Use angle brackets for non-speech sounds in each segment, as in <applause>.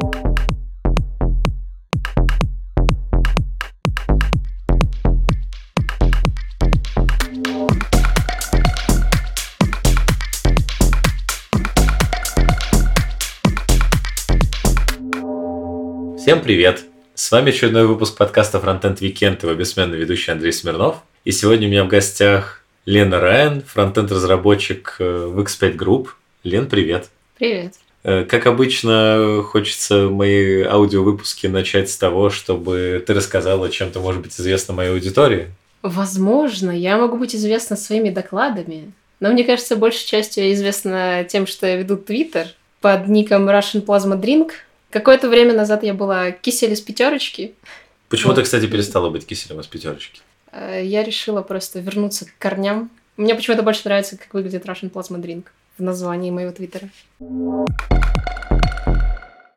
Всем привет! С вами очередной выпуск подкаста Frontend Weekend его бессменный ведущий Андрей Смирнов. И сегодня у меня в гостях Лена Райан, фронтенд-разработчик э, в X5 Group. Лен, привет! Привет! Э, как обычно, хочется мои аудиовыпуски начать с того, чтобы ты рассказала, чем ты можешь быть известна моей аудитории. Возможно, я могу быть известна своими докладами, но мне кажется, большей частью я известна тем, что я веду Твиттер под ником Russian Plasma Drink – Какое-то время назад я была кисель из пятерочки. Почему вот. ты, кстати, перестала быть киселем из пятерочки? Э, я решила просто вернуться к корням. Мне почему-то больше нравится, как выглядит Russian Plasma Drink в названии моего твиттера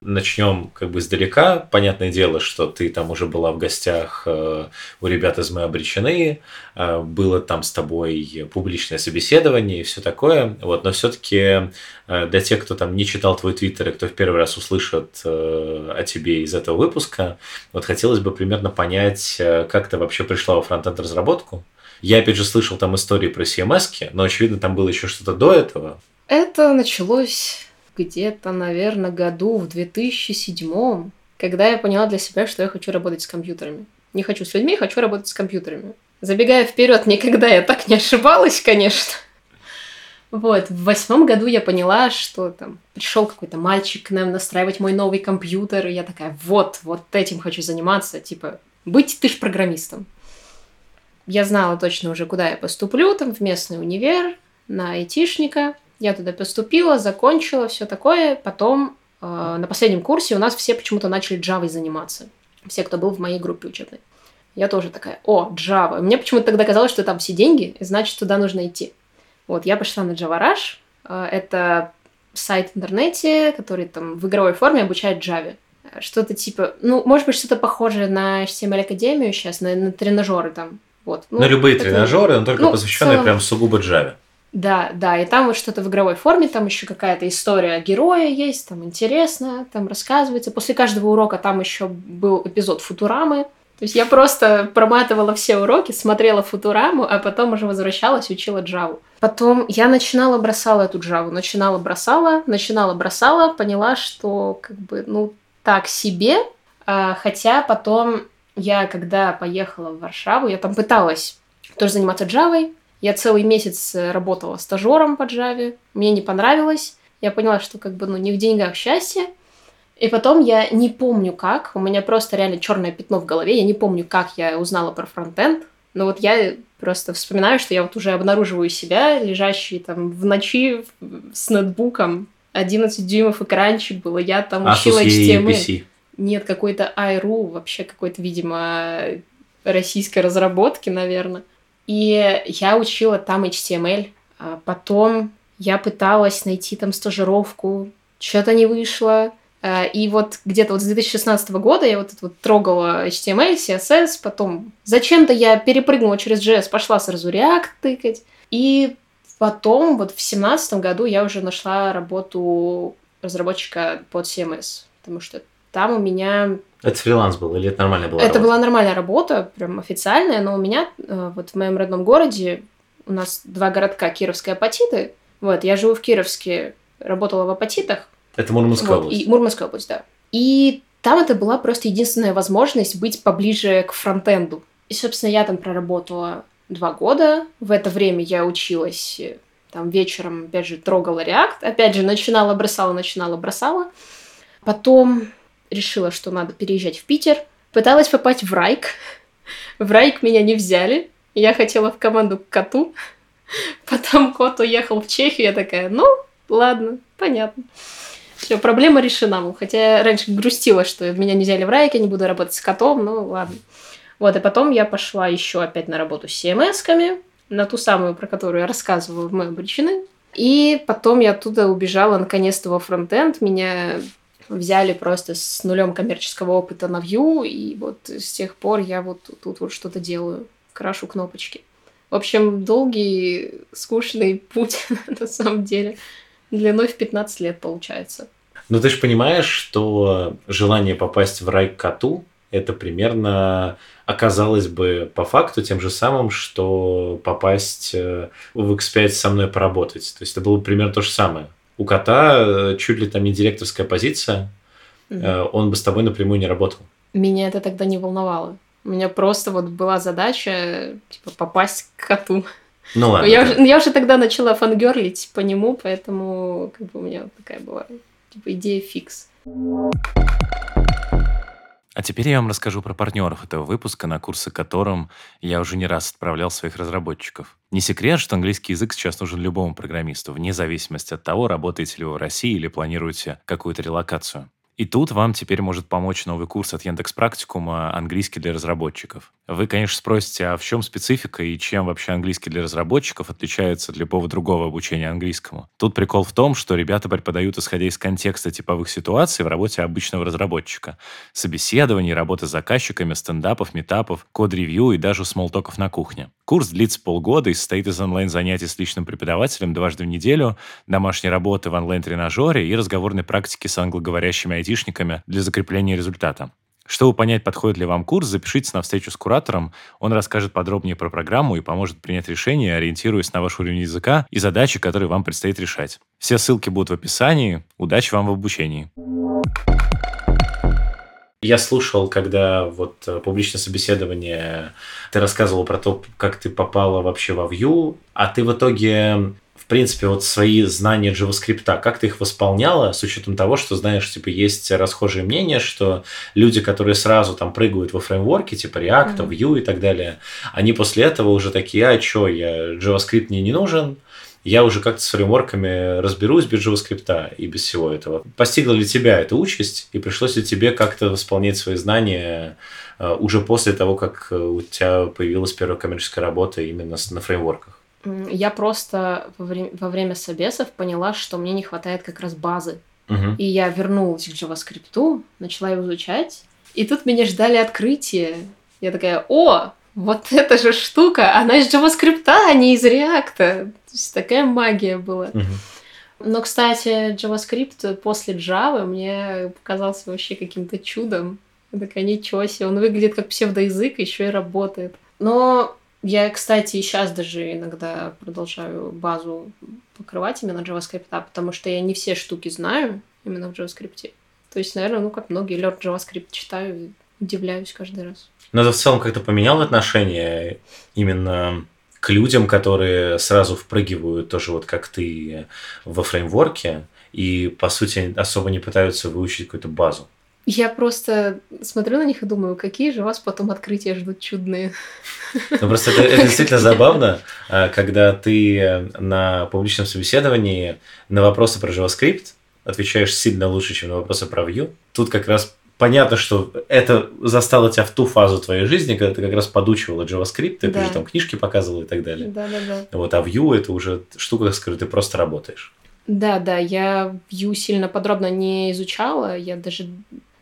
начнем как бы издалека. Понятное дело, что ты там уже была в гостях э, у ребят из «Мы обречены», э, было там с тобой публичное собеседование и все такое. Вот, но все-таки э, для тех, кто там не читал твой твиттер и кто в первый раз услышит о тебе из этого выпуска, вот хотелось бы примерно понять, как ты вообще пришла во фронтенд разработку. Я, опять же, слышал там истории про CMS, но, очевидно, там было еще что-то до этого. Это началось где-то, наверное, году в 2007, когда я поняла для себя, что я хочу работать с компьютерами. Не хочу с людьми, хочу работать с компьютерами. Забегая вперед, никогда я так не ошибалась, конечно. Вот, в восьмом году я поняла, что там пришел какой-то мальчик к нам настраивать мой новый компьютер, и я такая, вот, вот этим хочу заниматься, типа, быть ты ж программистом. Я знала точно уже, куда я поступлю, там, в местный универ, на айтишника. Я туда поступила, закончила, все такое. Потом э, на последнем курсе у нас все почему-то начали Java заниматься. Все, кто был в моей группе учебной. Я тоже такая, о, Java. Мне почему-то тогда казалось, что там все деньги, значит, туда нужно идти. Вот, я пошла на Java Rush. Э, это сайт в интернете, который там в игровой форме обучает Java. Что-то типа, ну, может быть, что-то похожее на HTML Академию сейчас, на, на тренажеры там. Вот. Ну, на любые это... тренажеры, но только ну, посвященные целом... прям сугубо Java. Да, да, и там вот что-то в игровой форме, там еще какая-то история героя есть, там интересно, там рассказывается. После каждого урока там еще был эпизод Футурамы. То есть я просто проматывала все уроки, смотрела Футураму, а потом уже возвращалась, учила Джаву. Потом я начинала, бросала эту Джаву, начинала, бросала, начинала, бросала, поняла, что как бы, ну, так себе, а, хотя потом я, когда поехала в Варшаву, я там пыталась тоже заниматься Джавой, я целый месяц э, работала стажером по Java, мне не понравилось. Я поняла, что как бы ну не в деньгах счастье. И потом я не помню как, у меня просто реально черное пятно в голове, я не помню, как я узнала про фронтенд, но вот я просто вспоминаю, что я вот уже обнаруживаю себя, лежащий там в ночи с ноутбуком, 11 дюймов экранчик было, я там учила HTML. Нет, какой-то iRu, вообще какой-то, видимо, российской разработки, наверное. И я учила там HTML. А потом я пыталась найти там стажировку, что-то не вышло. А, и вот где-то вот с 2016 года я вот вот трогала HTML, CSS, потом зачем-то я перепрыгнула через JS, пошла сразу React тыкать. И потом вот в 2017 году я уже нашла работу разработчика под CMS, потому что там у меня это фриланс был или это нормальная была Это работа? была нормальная работа, прям официальная, но у меня э, вот в моем родном городе у нас два городка Кировская и Апатиты. Вот, я живу в Кировске, работала в Апатитах. Это Мурманская вот, область. И Мурманская область, да. И там это была просто единственная возможность быть поближе к фронтенду. И, собственно, я там проработала два года. В это время я училась э, там вечером, опять же, трогала React. Опять же, начинала, бросала, начинала, бросала. Потом решила, что надо переезжать в Питер. Пыталась попасть в Райк. В Райк меня не взяли. Я хотела в команду к коту. Потом кот уехал в Чехию. Я такая, ну, ладно, понятно. Все, проблема решена. Хотя я раньше грустила, что меня не взяли в Райк, я не буду работать с котом, ну ладно. Вот, и потом я пошла еще опять на работу с CMS-ками, на ту самую, про которую я рассказывала в «Мы обречены». И потом я оттуда убежала наконец-то во фронтенд. Меня взяли просто с нулем коммерческого опыта на Vue, и вот с тех пор я вот тут вот что-то делаю, крашу кнопочки. В общем, долгий, скучный путь <laughs> на самом деле. Длиной в 15 лет получается. Но ты же понимаешь, что желание попасть в рай к коту – это примерно оказалось бы по факту тем же самым, что попасть э, в X5 со мной поработать. То есть это было примерно то же самое. У кота э, чуть ли там не директорская позиция, угу. он бы с тобой напрямую не работал. Меня это тогда не волновало. У меня просто вот была задача типа попасть к коту. Ну ладно. Я, уже, я уже тогда начала фангерлить по нему, поэтому как бы у меня такая была типа идея фикс. А теперь я вам расскажу про партнеров этого выпуска, на курсы которым я уже не раз отправлял своих разработчиков. Не секрет, что английский язык сейчас нужен любому программисту, вне зависимости от того, работаете ли вы в России или планируете какую-то релокацию. И тут вам теперь может помочь новый курс от Яндекс Практикума «Английский для разработчиков». Вы, конечно, спросите, а в чем специфика и чем вообще английский для разработчиков отличается от любого другого обучения английскому? Тут прикол в том, что ребята преподают, исходя из контекста типовых ситуаций в работе обычного разработчика. Собеседований, работы с заказчиками, стендапов, метапов, код-ревью и даже смолтоков на кухне. Курс длится полгода и состоит из онлайн-занятий с личным преподавателем дважды в неделю, домашней работы в онлайн-тренажере и разговорной практики с англоговорящими айтишниками для закрепления результата. Чтобы понять, подходит ли вам курс, запишитесь на встречу с куратором. Он расскажет подробнее про программу и поможет принять решение, ориентируясь на ваш уровень языка и задачи, которые вам предстоит решать. Все ссылки будут в описании. Удачи вам в обучении. Я слушал, когда вот э, публичное собеседование, ты рассказывал про то, как ты попала вообще во Vue, а ты в итоге в принципе, вот свои знания JavaScript, как ты их восполняла, с учетом того, что, знаешь, типа, есть расхожее мнение, что люди, которые сразу там прыгают во фреймворке, типа React, mm-hmm. Vue и так далее, они после этого уже такие, а что, я JavaScript мне не нужен, я уже как-то с фреймворками разберусь без JavaScript и без всего этого. Постигла ли тебя эта участь, и пришлось ли тебе как-то восполнять свои знания э, уже после того, как у тебя появилась первая коммерческая работа именно на фреймворках? Я просто во время, во время собесов поняла, что мне не хватает как раз базы. Угу. И я вернулась к JavaScript, начала его изучать. И тут меня ждали открытия. Я такая, о, вот эта же штука, она из JavaScript, а не из React. То есть такая магия была. Угу. Но, кстати, JavaScript после Java мне показался вообще каким-то чудом. Я такая, ничего себе, он выглядит как псевдоязык, еще и работает. Но я, кстати, и сейчас даже иногда продолжаю базу покрывать именно JavaScript, потому что я не все штуки знаю именно в JavaScript. То есть, наверное, ну, как многие, Lord JavaScript читаю удивляюсь каждый раз. Но это в целом как-то поменяло отношение именно к людям, которые сразу впрыгивают тоже вот как ты во фреймворке и, по сути, особо не пытаются выучить какую-то базу. Я просто смотрю на них и думаю, какие же вас потом открытия ждут чудные. Ну, просто это, это действительно забавно, а, когда ты на публичном собеседовании на вопросы про JavaScript отвечаешь сильно лучше, чем на вопросы про Vue. Тут как раз понятно, что это застало тебя в ту фазу твоей жизни, когда ты как раз подучивала JavaScript, ты да. же там книжки показывала и так далее. Да, да, да. Вот, а Vue это уже штука, с которой ты просто работаешь. Да, да, я Vue сильно подробно не изучала, я даже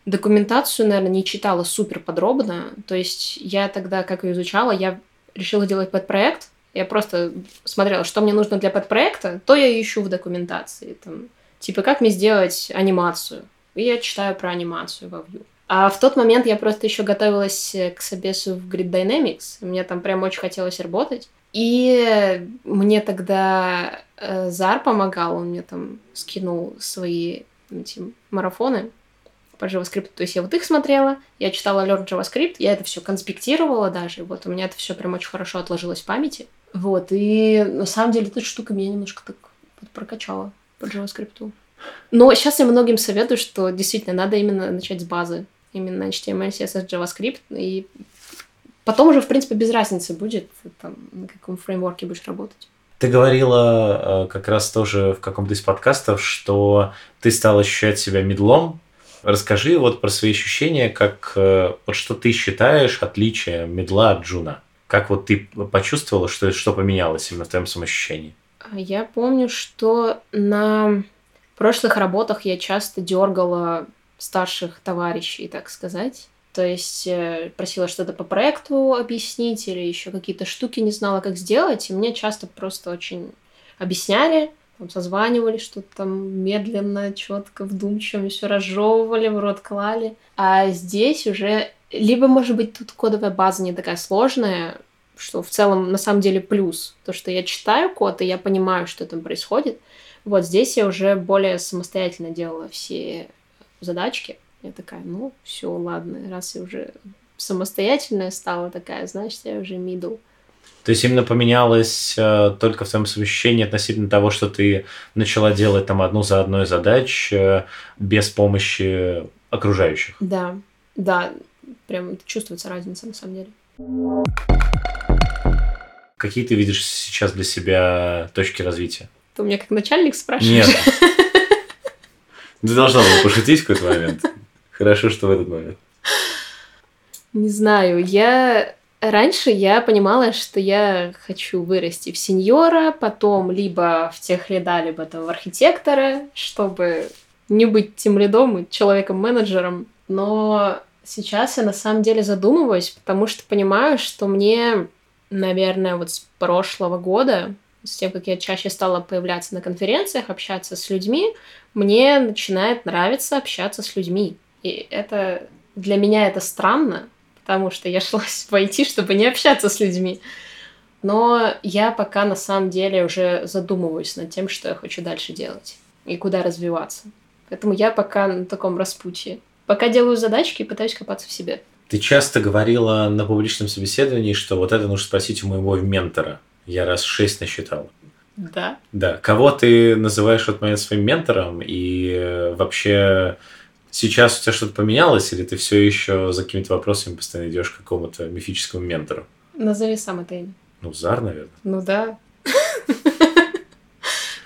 Документацию, наверное, не читала супер подробно. То есть я тогда, как ее изучала, я решила делать подпроект. Я просто смотрела, что мне нужно для подпроекта, то я ищу в документации. Там, типа, как мне сделать анимацию. И я читаю про анимацию во Vue. А в тот момент я просто еще готовилась к собесу в Grid Dynamics. Мне там прям очень хотелось работать. И мне тогда э, Зар помогал, он мне там скинул свои эти марафоны по JavaScript. То есть я вот их смотрела, я читала Learn JavaScript, я это все конспектировала даже. Вот у меня это все прям очень хорошо отложилось в памяти. Вот, и на самом деле эта штука меня немножко так прокачала по JavaScript. Но сейчас я многим советую, что действительно надо именно начать с базы. Именно HTML, CSS, JavaScript. И потом уже, в принципе, без разницы будет, там, на каком фреймворке будешь работать. Ты говорила э, как раз тоже в каком-то из подкастов, что ты стал ощущать себя медлом Расскажи вот про свои ощущения, как э, вот что ты считаешь отличие медла от джуна. Как вот ты почувствовала, что, что поменялось именно в твоем самоощущении? Я помню, что на прошлых работах я часто дергала старших товарищей, так сказать. То есть э, просила что-то по проекту объяснить или еще какие-то штуки не знала, как сделать. И мне часто просто очень объясняли, там созванивали, что-то там медленно, четко, вдумчиво все разжевывали, в рот клали. А здесь уже либо, может быть, тут кодовая база не такая сложная, что в целом на самом деле плюс. То, что я читаю код, и я понимаю, что там происходит. Вот здесь я уже более самостоятельно делала все задачки. Я такая, ну, все, ладно, раз я уже самостоятельная стала такая, значит, я уже middle. То есть именно поменялось э, только в твоем совмещении относительно того, что ты начала делать там одну за одной задач э, без помощи окружающих. Да, да, прям чувствуется разница на самом деле. Какие ты видишь сейчас для себя точки развития? Ты у меня как начальник спрашиваешь? Нет. Ты должна была пошутить в какой-то момент. Хорошо, что в этот момент. Не знаю, я... Раньше я понимала, что я хочу вырасти в сеньора, потом либо в тех лида, либо там в архитектора, чтобы не быть тем лидом и человеком-менеджером. Но сейчас я на самом деле задумываюсь, потому что понимаю, что мне, наверное, вот с прошлого года с тем, как я чаще стала появляться на конференциях, общаться с людьми, мне начинает нравиться общаться с людьми. И это для меня это странно, потому что я шла <laughs> в чтобы не общаться с людьми. Но я пока на самом деле уже задумываюсь над тем, что я хочу дальше делать и куда развиваться. Поэтому я пока на таком распутье. Пока делаю задачки и пытаюсь копаться в себе. Ты часто говорила на публичном собеседовании, что вот это нужно спросить у моего ментора. Я раз шесть насчитал. Да. Да. Кого ты называешь в этот момент своим ментором? И э, вообще сейчас у тебя что-то поменялось, или ты все еще за какими-то вопросами постоянно идешь к какому-то мифическому ментору? Назови сам это имя. Ну, Зар, наверное. Ну да. <laughs>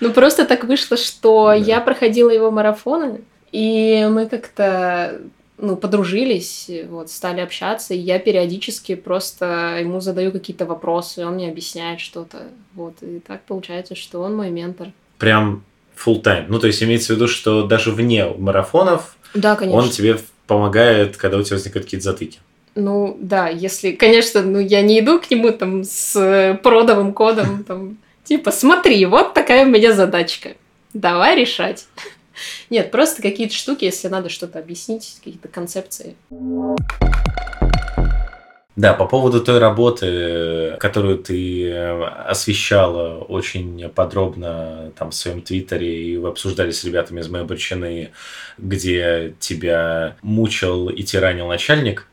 Ну просто так вышло, что я проходила его марафоны, и мы как-то ну, подружились, вот, стали общаться, и я периодически просто ему задаю какие-то вопросы, он мне объясняет что-то, вот, и так получается, что он мой ментор. Прям full time. Ну, то есть имеется в виду, что даже вне марафонов да, конечно. он тебе помогает, когда у тебя возникают какие-то затыки. Ну, да, если, конечно, ну, я не иду к нему там с продовым кодом, <laughs> там, типа, смотри, вот такая у меня задачка, давай решать. <laughs> Нет, просто какие-то штуки, если надо что-то объяснить, какие-то концепции. Да, по поводу той работы, которую ты э, освещала очень подробно там в своем твиттере, и вы обсуждали с ребятами из моей обречены, где тебя мучил и тиранил начальник.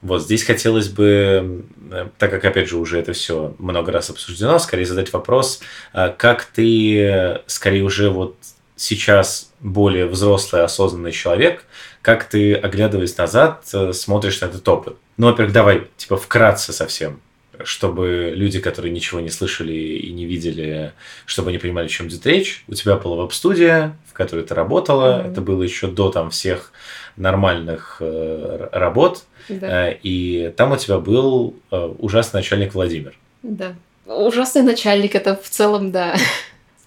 Вот здесь хотелось бы, э, так как, опять же, уже это все много раз обсуждено, скорее задать вопрос, э, как ты, скорее уже вот сейчас более взрослый, осознанный человек, как ты, оглядываясь назад, э, смотришь на этот опыт? Ну, во-первых, давай, типа, вкратце совсем, чтобы люди, которые ничего не слышали и не видели, чтобы они понимали, о чем идет речь. У тебя была веб-студия, в которой ты работала. Mm-hmm. Это было еще до там всех нормальных э, работ. Да. Э, и там у тебя был э, ужасный начальник Владимир. Да. Ужасный начальник, это в целом, да.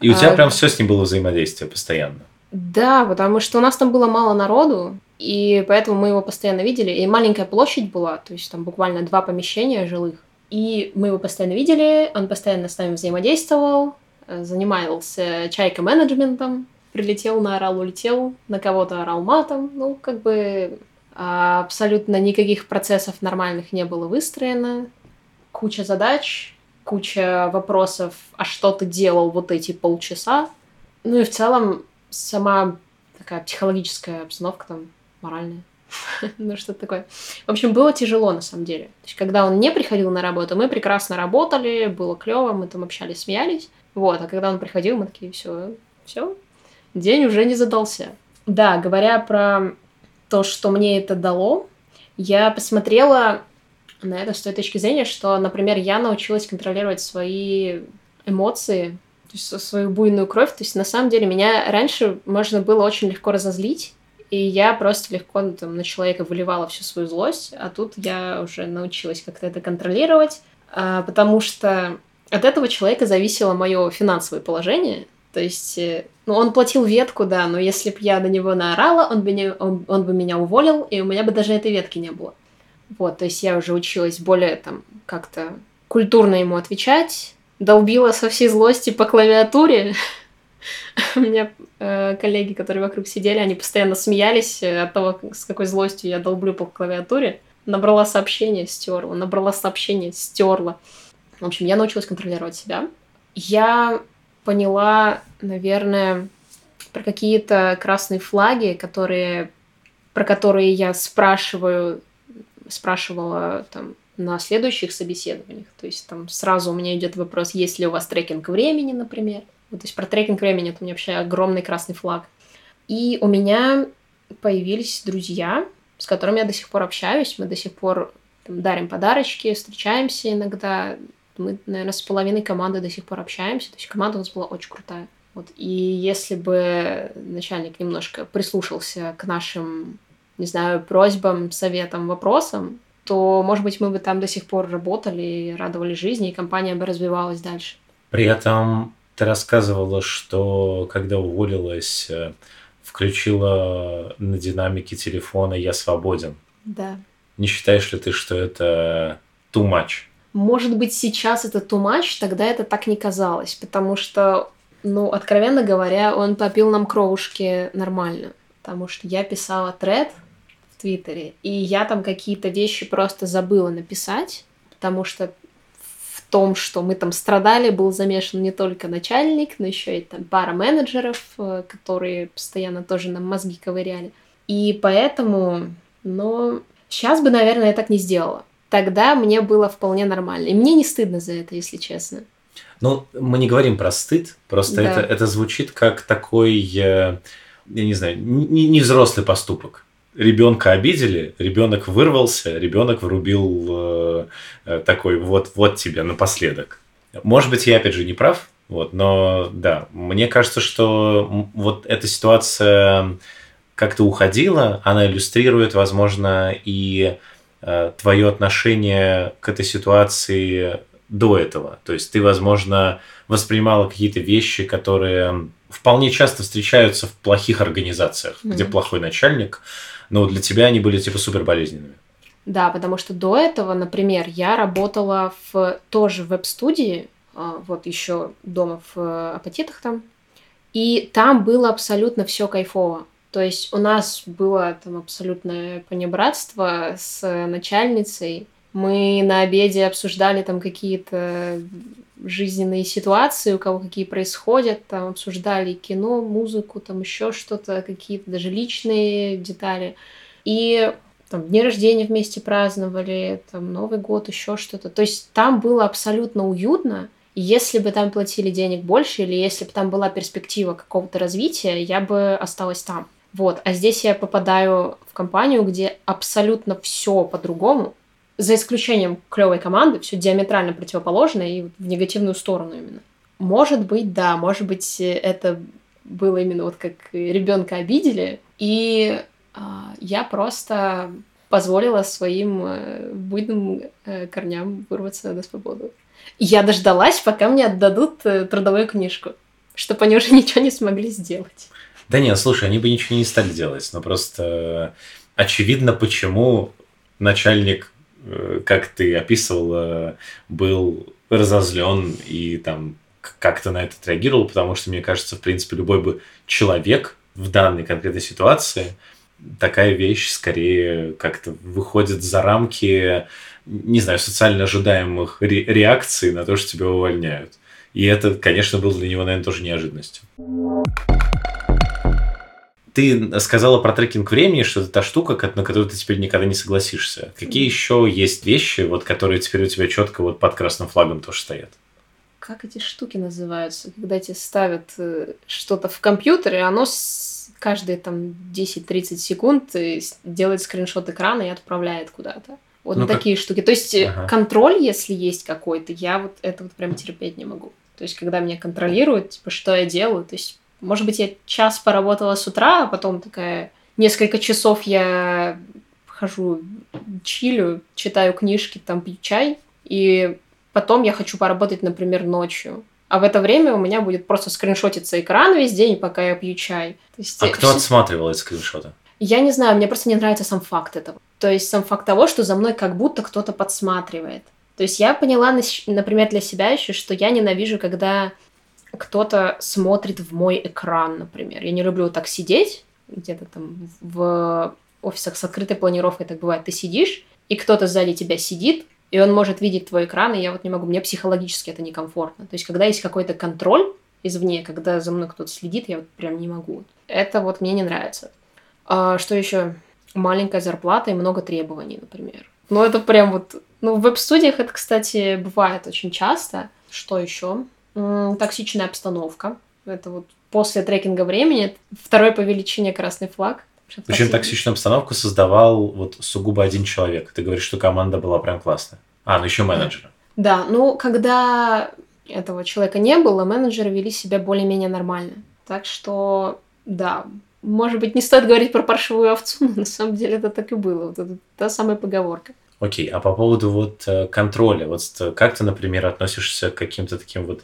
И у тебя а... прям все с ним было взаимодействие постоянно. Да, потому что у нас там было мало народу, и поэтому мы его постоянно видели. И маленькая площадь была, то есть там буквально два помещения жилых. И мы его постоянно видели, он постоянно с нами взаимодействовал, э, занимался чайка-менеджментом, прилетел, наорал, улетел, на кого-то орал матом. Ну, как бы а, абсолютно никаких процессов нормальных не было выстроено. Куча задач, куча вопросов, а что ты делал вот эти полчаса? Ну и в целом сама такая психологическая обстановка там моральная. <laughs> ну, что-то такое. В общем, было тяжело на самом деле. То есть, когда он не приходил на работу, мы прекрасно работали, было клево, мы там общались, смеялись. Вот, а когда он приходил, мы такие, все, все, день уже не задался. Да, говоря про то, что мне это дало, я посмотрела на это с той точки зрения, что, например, я научилась контролировать свои эмоции, свою буйную кровь. То есть на самом деле меня раньше можно было очень легко разозлить, и я просто легко ну, там, на человека выливала всю свою злость, а тут я уже научилась как-то это контролировать, а, потому что от этого человека зависело мое финансовое положение. То есть, э, ну, он платил ветку, да, но если бы я на него наорала, он бы, не, он, он бы меня уволил, и у меня бы даже этой ветки не было. Вот, то есть я уже училась более там как-то культурно ему отвечать, долбила со всей злости по клавиатуре, <laughs> У меня э, коллеги, которые вокруг сидели, они постоянно смеялись от того, с какой злостью я долблю по клавиатуре. Набрала сообщение, стерла, набрала сообщение, стерла. В общем, я научилась контролировать себя. Я поняла, наверное, про какие-то красные флаги, которые, про которые я спрашиваю, спрашивала там на следующих собеседованиях. То есть там сразу у меня идет вопрос, есть ли у вас трекинг времени, например. Вот, то есть про трекинг времени это у меня вообще огромный красный флаг. И у меня появились друзья, с которыми я до сих пор общаюсь. Мы до сих пор там, дарим подарочки, встречаемся иногда. Мы, наверное, с половиной команды до сих пор общаемся. То есть команда у нас была очень крутая. Вот. И если бы начальник немножко прислушался к нашим, не знаю, просьбам, советам, вопросам, то, может быть, мы бы там до сих пор работали, радовали жизни, и компания бы развивалась дальше. При этом ты рассказывала, что когда уволилась, э, включила на динамике телефона «Я свободен». Да. Не считаешь ли ты, что это too much? Может быть, сейчас это too much, тогда это так не казалось, потому что, ну, откровенно говоря, он попил нам кровушки нормально, потому что я писала тред, Твиттере, и я там какие-то вещи просто забыла написать, потому что в том, что мы там страдали, был замешан не только начальник, но еще и там пара менеджеров, э, которые постоянно тоже нам мозги ковыряли. И поэтому, ну, сейчас бы, наверное, я так не сделала. Тогда мне было вполне нормально. И мне не стыдно за это, если честно. Ну, мы не говорим про стыд, просто да. это, это звучит как такой, э, я не знаю, не взрослый поступок ребенка обидели, ребенок вырвался, ребенок врубил э, э, такой вот вот тебе напоследок. Может быть, я опять же не прав, вот, но да, мне кажется, что вот эта ситуация как-то уходила, она иллюстрирует, возможно, и э, твое отношение к этой ситуации до этого. То есть ты, возможно, воспринимала какие-то вещи, которые вполне часто встречаются в плохих организациях, mm-hmm. где плохой начальник, но для тебя они были типа супер болезненными. Да, потому что до этого, например, я работала в тоже веб-студии, а, вот еще дома в э, апатитах там, и там было абсолютно все кайфово. То есть у нас было там абсолютное понебратство с начальницей. Мы на обеде обсуждали там какие-то жизненные ситуации, у кого какие происходят, там обсуждали кино, музыку, там еще что-то, какие-то даже личные детали. И там дни рождения вместе праздновали, там Новый год, еще что-то. То есть там было абсолютно уютно. И если бы там платили денег больше, или если бы там была перспектива какого-то развития, я бы осталась там. Вот. А здесь я попадаю в компанию, где абсолютно все по-другому за исключением клевой команды, все диаметрально противоположное и в негативную сторону именно. Может быть, да, может быть, это было именно вот как ребенка обидели, и э, я просто позволила своим э, буйным э, корням вырваться на свободу. я дождалась, пока мне отдадут э, трудовую книжку, чтобы они уже <laughs> ничего не смогли сделать. Да нет, слушай, они бы ничего не стали делать, но просто очевидно, почему начальник Э, как ты описывал, был разозлен и там как-то на это отреагировал, потому что, мне кажется, в принципе, любой бы человек в данной конкретной ситуации такая вещь скорее как-то выходит за рамки, не знаю, социально ожидаемых ре- реакций на то, что тебя увольняют. И это, конечно, было для него, наверное, тоже неожиданностью. Ты сказала про трекинг времени, что это та штука, на которую ты теперь никогда не согласишься. Какие еще есть вещи, вот, которые теперь у тебя четко вот под красным флагом тоже стоят? Как эти штуки называются? Когда тебе ставят э, что-то в компьютере, оно с... каждые там 10-30 секунд э, делает скриншот экрана и отправляет куда-то. Вот ну, такие как... штуки. То есть э, ага. контроль, если есть какой-то, я вот это вот прям терпеть не могу. То есть, когда меня контролируют, типа, что я делаю, то есть может быть, я час поработала с утра, а потом такая несколько часов я хожу, чилю, читаю книжки, там пью чай, и потом я хочу поработать, например, ночью. А в это время у меня будет просто скриншотиться экран весь день, пока я пью чай. То есть, а кто отсматривал эти скриншоты? Я не знаю, мне просто не нравится сам факт этого. То есть сам факт того, что за мной как будто кто-то подсматривает. То есть я поняла, например, для себя еще, что я ненавижу, когда кто-то смотрит в мой экран, например. Я не люблю так сидеть, где-то там в офисах с открытой планировкой так бывает. Ты сидишь, и кто-то сзади тебя сидит, и он может видеть твой экран, и я вот не могу, мне психологически это некомфортно. То есть, когда есть какой-то контроль извне, когда за мной кто-то следит, я вот прям не могу. Это вот мне не нравится. А, что еще? Маленькая зарплата и много требований, например. Ну, это прям вот... Ну, в веб-студиях это, кстати, бывает очень часто. Что еще? Токсичная обстановка. Это вот после трекинга времени второй по величине красный флаг. Причем токсичную обстановку создавал вот сугубо один человек. Ты говоришь, что команда была прям классная. А, ну еще менеджер. Да, ну когда этого человека не было, менеджеры вели себя более-менее нормально. Так что, да, может быть, не стоит говорить про паршивую овцу, но на самом деле это так и было. Вот это та самая поговорка. Окей, а по поводу вот э, контроля, вот как ты, например, относишься к каким-то таким вот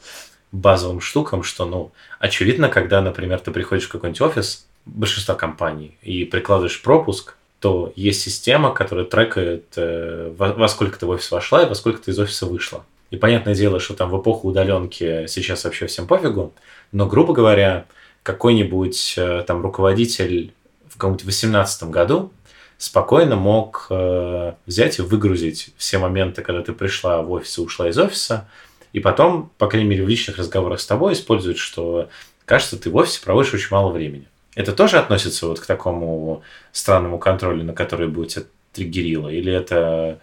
базовым штукам, что, ну, очевидно, когда, например, ты приходишь в какой-нибудь офис, большинства компаний, и прикладываешь пропуск, то есть система, которая трекает, э, во, во сколько ты в офис вошла и во сколько ты из офиса вышла. И понятное дело, что там в эпоху удаленки сейчас вообще всем пофигу, но, грубо говоря, какой-нибудь э, там руководитель в каком-нибудь 18 году спокойно мог э, взять и выгрузить все моменты, когда ты пришла в офис и ушла из офиса, и потом, по крайней мере, в личных разговорах с тобой использовать, что кажется, ты в офисе проводишь очень мало времени. Это тоже относится вот к такому странному контролю, на который будет тебя триггерило? Или это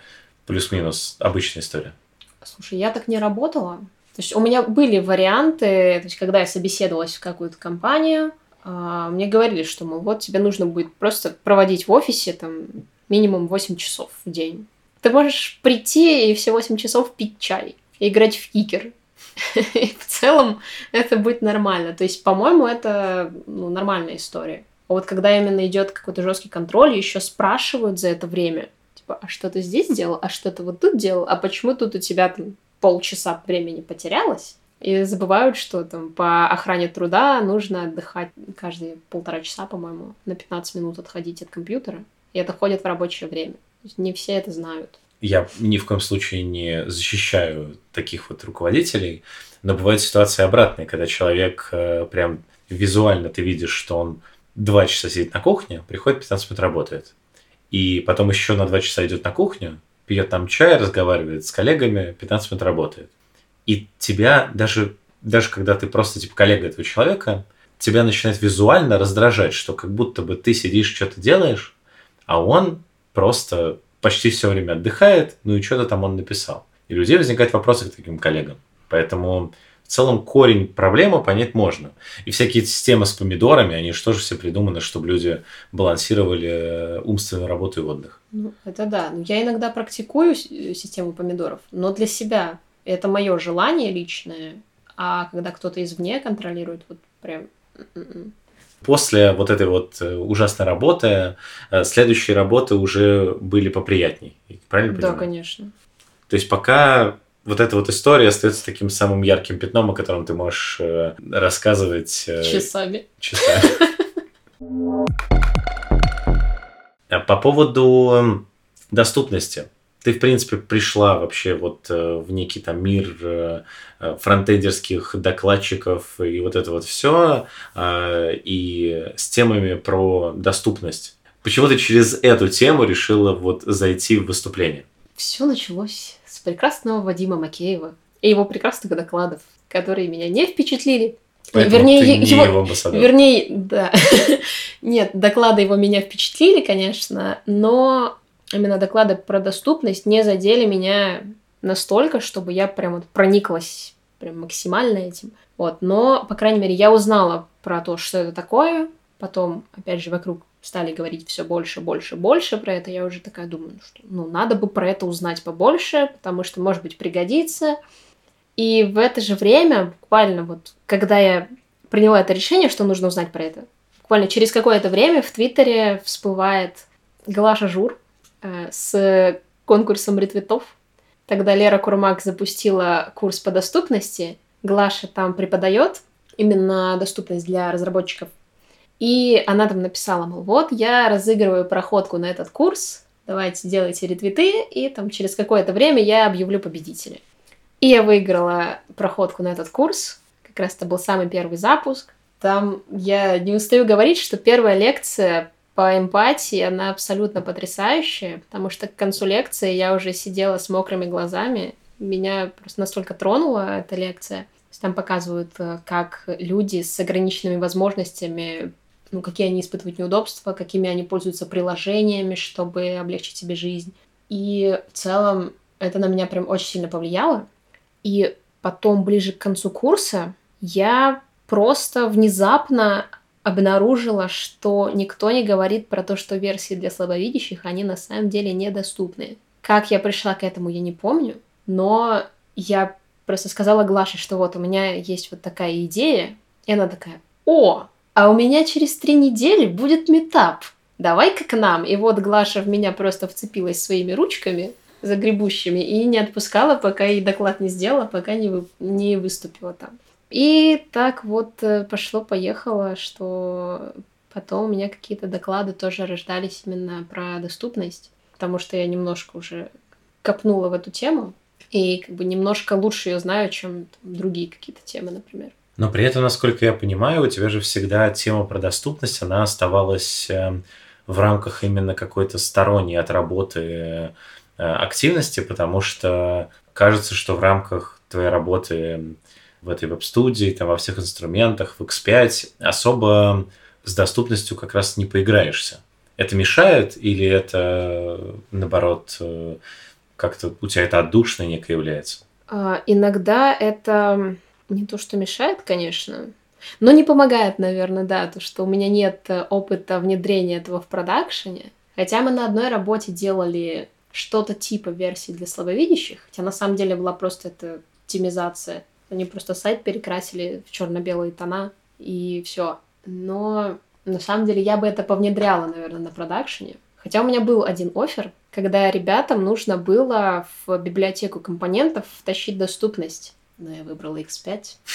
плюс-минус обычная история? Слушай, я так не работала. То есть у меня были варианты, то есть когда я собеседовалась в какую-то компанию, мне говорили, что, мол, вот тебе нужно будет просто проводить в офисе там минимум 8 часов в день. Ты можешь прийти и все 8 часов пить чай играть в кикер. <laughs> И в целом это будет нормально. То есть, по-моему, это ну, нормальная история. А вот когда именно идет какой-то жесткий контроль, еще спрашивают за это время, типа, а что ты здесь делал, а что ты вот тут делал, а почему тут у тебя там полчаса времени потерялось? И забывают, что там по охране труда нужно отдыхать каждые полтора часа, по-моему, на 15 минут отходить от компьютера. И это ходит в рабочее время. Не все это знают я ни в коем случае не защищаю таких вот руководителей, но бывают ситуации обратные, когда человек э, прям визуально ты видишь, что он два часа сидит на кухне, приходит 15 минут работает. И потом еще на два часа идет на кухню, пьет там чай, разговаривает с коллегами, 15 минут работает. И тебя даже, даже когда ты просто типа коллега этого человека, тебя начинает визуально раздражать, что как будто бы ты сидишь, что-то делаешь, а он просто почти все время отдыхает, ну и что-то там он написал. И у людей возникают вопросы к таким коллегам. Поэтому в целом корень проблемы понять можно. И всякие системы с помидорами, они же тоже все придуманы, чтобы люди балансировали э, умственную работу и отдых. Ну, это да. Я иногда практикую э, систему помидоров, но для себя. Это мое желание личное. А когда кто-то извне контролирует, вот прям... М-м-м после вот этой вот э, ужасной работы э, следующие работы уже были поприятней. Правильно понимаю? Да, конечно. То есть пока вот эта вот история остается таким самым ярким пятном, о котором ты можешь э, рассказывать часами. Часами. <laughs> По поводу доступности ты, в принципе, пришла вообще вот э, в некий там мир э, э, фронтендерских докладчиков и вот это вот все, и с темами про доступность. Почему ты через эту тему решила вот зайти в выступление? Все началось с прекрасного Вадима Макеева и его прекрасных докладов, которые меня не впечатлили. Поэтому вернее, ты не его, его амбассадор. Вернее, да. <laughs> Нет, доклады его меня впечатлили, конечно, но именно доклады про доступность не задели меня настолько, чтобы я прям вот прониклась прям максимально этим. Вот, но, по крайней мере, я узнала про то, что это такое. Потом, опять же, вокруг стали говорить все больше, больше, больше про это. Я уже такая думаю, ну что, ну, надо бы про это узнать побольше, потому что, может быть, пригодится. И в это же время, буквально вот, когда я приняла это решение, что нужно узнать про это, буквально через какое-то время в Твиттере всплывает Глаша Жур, с конкурсом ретвитов. Тогда Лера Курмак запустила курс по доступности. Глаша там преподает именно доступность для разработчиков. И она там написала, мол, вот я разыгрываю проходку на этот курс, давайте делайте ретвиты, и там через какое-то время я объявлю победителя. И я выиграла проходку на этот курс, Как раз это был самый первый запуск. Там я не устаю говорить, что первая лекция по эмпатии, она абсолютно потрясающая, потому что к концу лекции я уже сидела с мокрыми глазами. Меня просто настолько тронула эта лекция. Там показывают, э, как люди с ограниченными возможностями, ну, какие они испытывают неудобства, какими они пользуются приложениями, чтобы облегчить себе жизнь. И в целом это на меня прям очень сильно повлияло. И потом, ближе к концу курса, я просто внезапно обнаружила, что никто не говорит про то, что версии для слабовидящих, они на самом деле недоступны. Как я пришла к этому, я не помню, но я просто сказала Глаше, что вот у меня есть вот такая идея, и она такая, о, а у меня через три недели будет метап, давай-ка к нам. И вот Глаша в меня просто вцепилась своими ручками, загребущими, и не отпускала, пока ей доклад не сделала, пока не, вы... не выступила там. И так вот э, пошло-поехало, что потом у меня какие-то доклады тоже рождались именно про доступность, потому что я немножко уже копнула в эту тему и как бы немножко лучше ее знаю, чем там, другие какие-то темы, например. Но при этом, насколько я понимаю, у тебя же всегда тема про доступность, она оставалась эм, в рамках именно какой-то сторонней от работы э, активности, потому что кажется, что в рамках твоей работы в этой веб-студии, там во всех инструментах, в X5, особо с доступностью как раз не поиграешься. Это мешает или это, наоборот, э, как-то у тебя это отдушно некое является? А, иногда это не то, что мешает, конечно, но не помогает, наверное, да, то, что у меня нет опыта внедрения этого в продакшене. Хотя мы на одной работе делали что-то типа версии для слабовидящих, хотя на самом деле была просто это оптимизация они просто сайт перекрасили в черно-белые тона и все. Но на самом деле я бы это повнедряла, наверное, на продакшене. Хотя у меня был один офер, когда ребятам нужно было в библиотеку компонентов втащить доступность. Но я выбрала X5. <laughs>